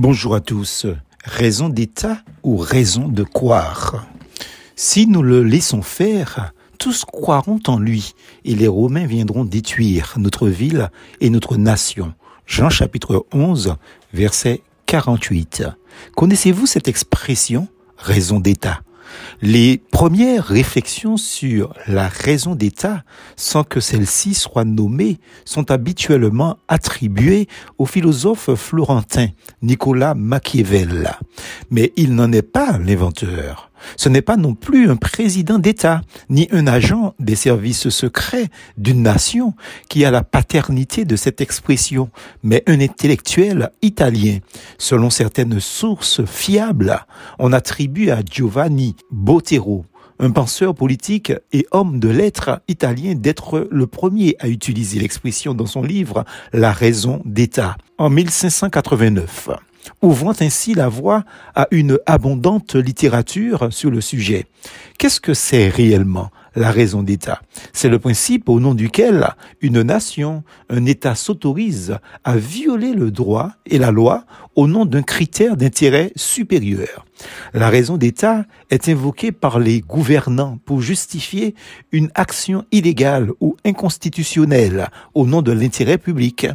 Bonjour à tous. Raison d'État ou raison de croire? Si nous le laissons faire, tous croiront en lui et les Romains viendront détruire notre ville et notre nation. Jean chapitre 11, verset 48. Connaissez-vous cette expression raison d'État? Les premières réflexions sur la raison d'État, sans que celle-ci soit nommée, sont habituellement attribuées au philosophe florentin Nicolas Machiavel. Mais il n'en est pas l'inventeur. Ce n'est pas non plus un président d'État, ni un agent des services secrets d'une nation qui a la paternité de cette expression, mais un intellectuel italien. Selon certaines sources fiables, on attribue à Giovanni Botero, un penseur politique et homme de lettres italien d'être le premier à utiliser l'expression dans son livre La raison d'État en 1589 ouvrant ainsi la voie à une abondante littérature sur le sujet. Qu'est-ce que c'est réellement la raison d'État? C'est le principe au nom duquel une nation, un État s'autorise à violer le droit et la loi au nom d'un critère d'intérêt supérieur. La raison d'État est invoquée par les gouvernants pour justifier une action illégale ou inconstitutionnelle au nom de l'intérêt public.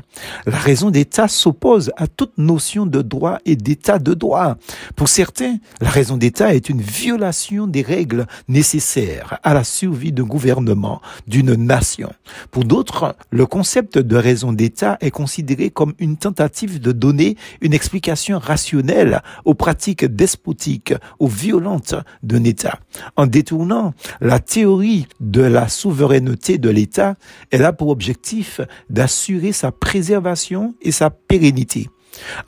La raison d'État s'oppose à toute notion de droit et d'État de droit. Pour certains, la raison d'État est une violation des règles nécessaires à la survie d'un gouvernement, d'une nation. Pour d'autres, le concept de raison d'État est considéré comme une tentative de donner une explication rationnelle aux pratiques despotiques ou violente d'un État. En détournant la théorie de la souveraineté de l'État, elle a pour objectif d'assurer sa préservation et sa pérennité.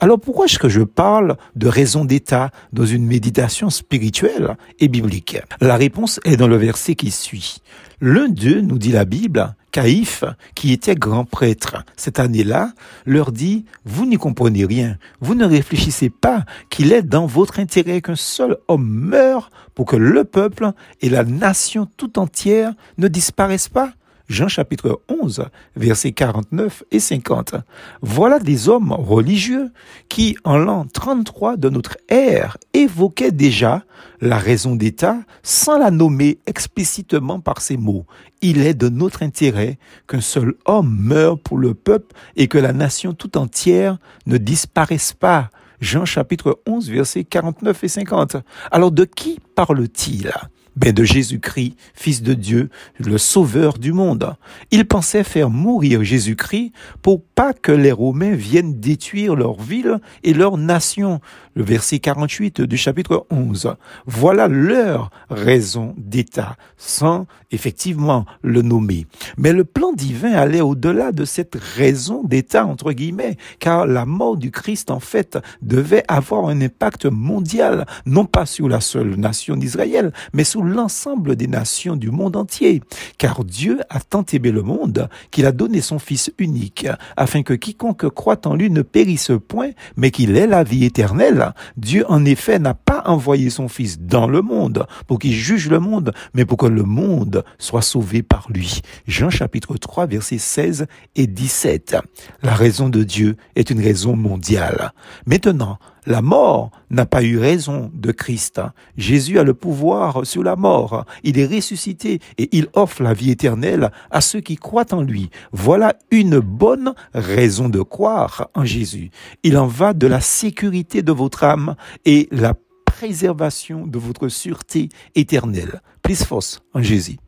Alors pourquoi est-ce que je parle de raison d'État dans une méditation spirituelle et biblique? La réponse est dans le verset qui suit. L'un d'eux, nous dit la Bible, Caïphe, qui était grand prêtre cette année-là, leur dit, vous n'y comprenez rien, vous ne réfléchissez pas qu'il est dans votre intérêt qu'un seul homme meure pour que le peuple et la nation tout entière ne disparaissent pas Jean chapitre 11, versets 49 et 50. Voilà des hommes religieux qui, en l'an 33 de notre ère, évoquaient déjà la raison d'État sans la nommer explicitement par ces mots. Il est de notre intérêt qu'un seul homme meure pour le peuple et que la nation tout entière ne disparaisse pas. Jean chapitre 11, versets 49 et 50. Alors de qui parle-t-il? Ben de Jésus-Christ, Fils de Dieu, le Sauveur du monde. Il pensait faire mourir Jésus-Christ pour pas que les Romains viennent détruire leur ville et leur nation. Le verset 48 du chapitre 11. Voilà leur raison d'État, sans effectivement le nommer. Mais le plan divin allait au-delà de cette raison d'État, entre guillemets, car la mort du Christ, en fait, devait avoir un impact mondial, non pas sur la seule nation d'Israël, mais sur l'ensemble des nations du monde entier. Car Dieu a tant aimé le monde qu'il a donné son Fils unique, afin que quiconque croit en lui ne périsse point, mais qu'il ait la vie éternelle. Dieu, en effet, n'a pas envoyé son Fils dans le monde pour qu'il juge le monde, mais pour que le monde soit sauvé par lui. Jean chapitre 3, versets 16 et 17. La raison de Dieu est une raison mondiale. Maintenant, la mort n'a pas eu raison de Christ. Jésus a le pouvoir sur la mort. Il est ressuscité et il offre la vie éternelle à ceux qui croient en lui. Voilà une bonne raison de croire en Jésus. Il en va de la sécurité de votre âme et la préservation de votre sûreté éternelle. Plus force en Jésus.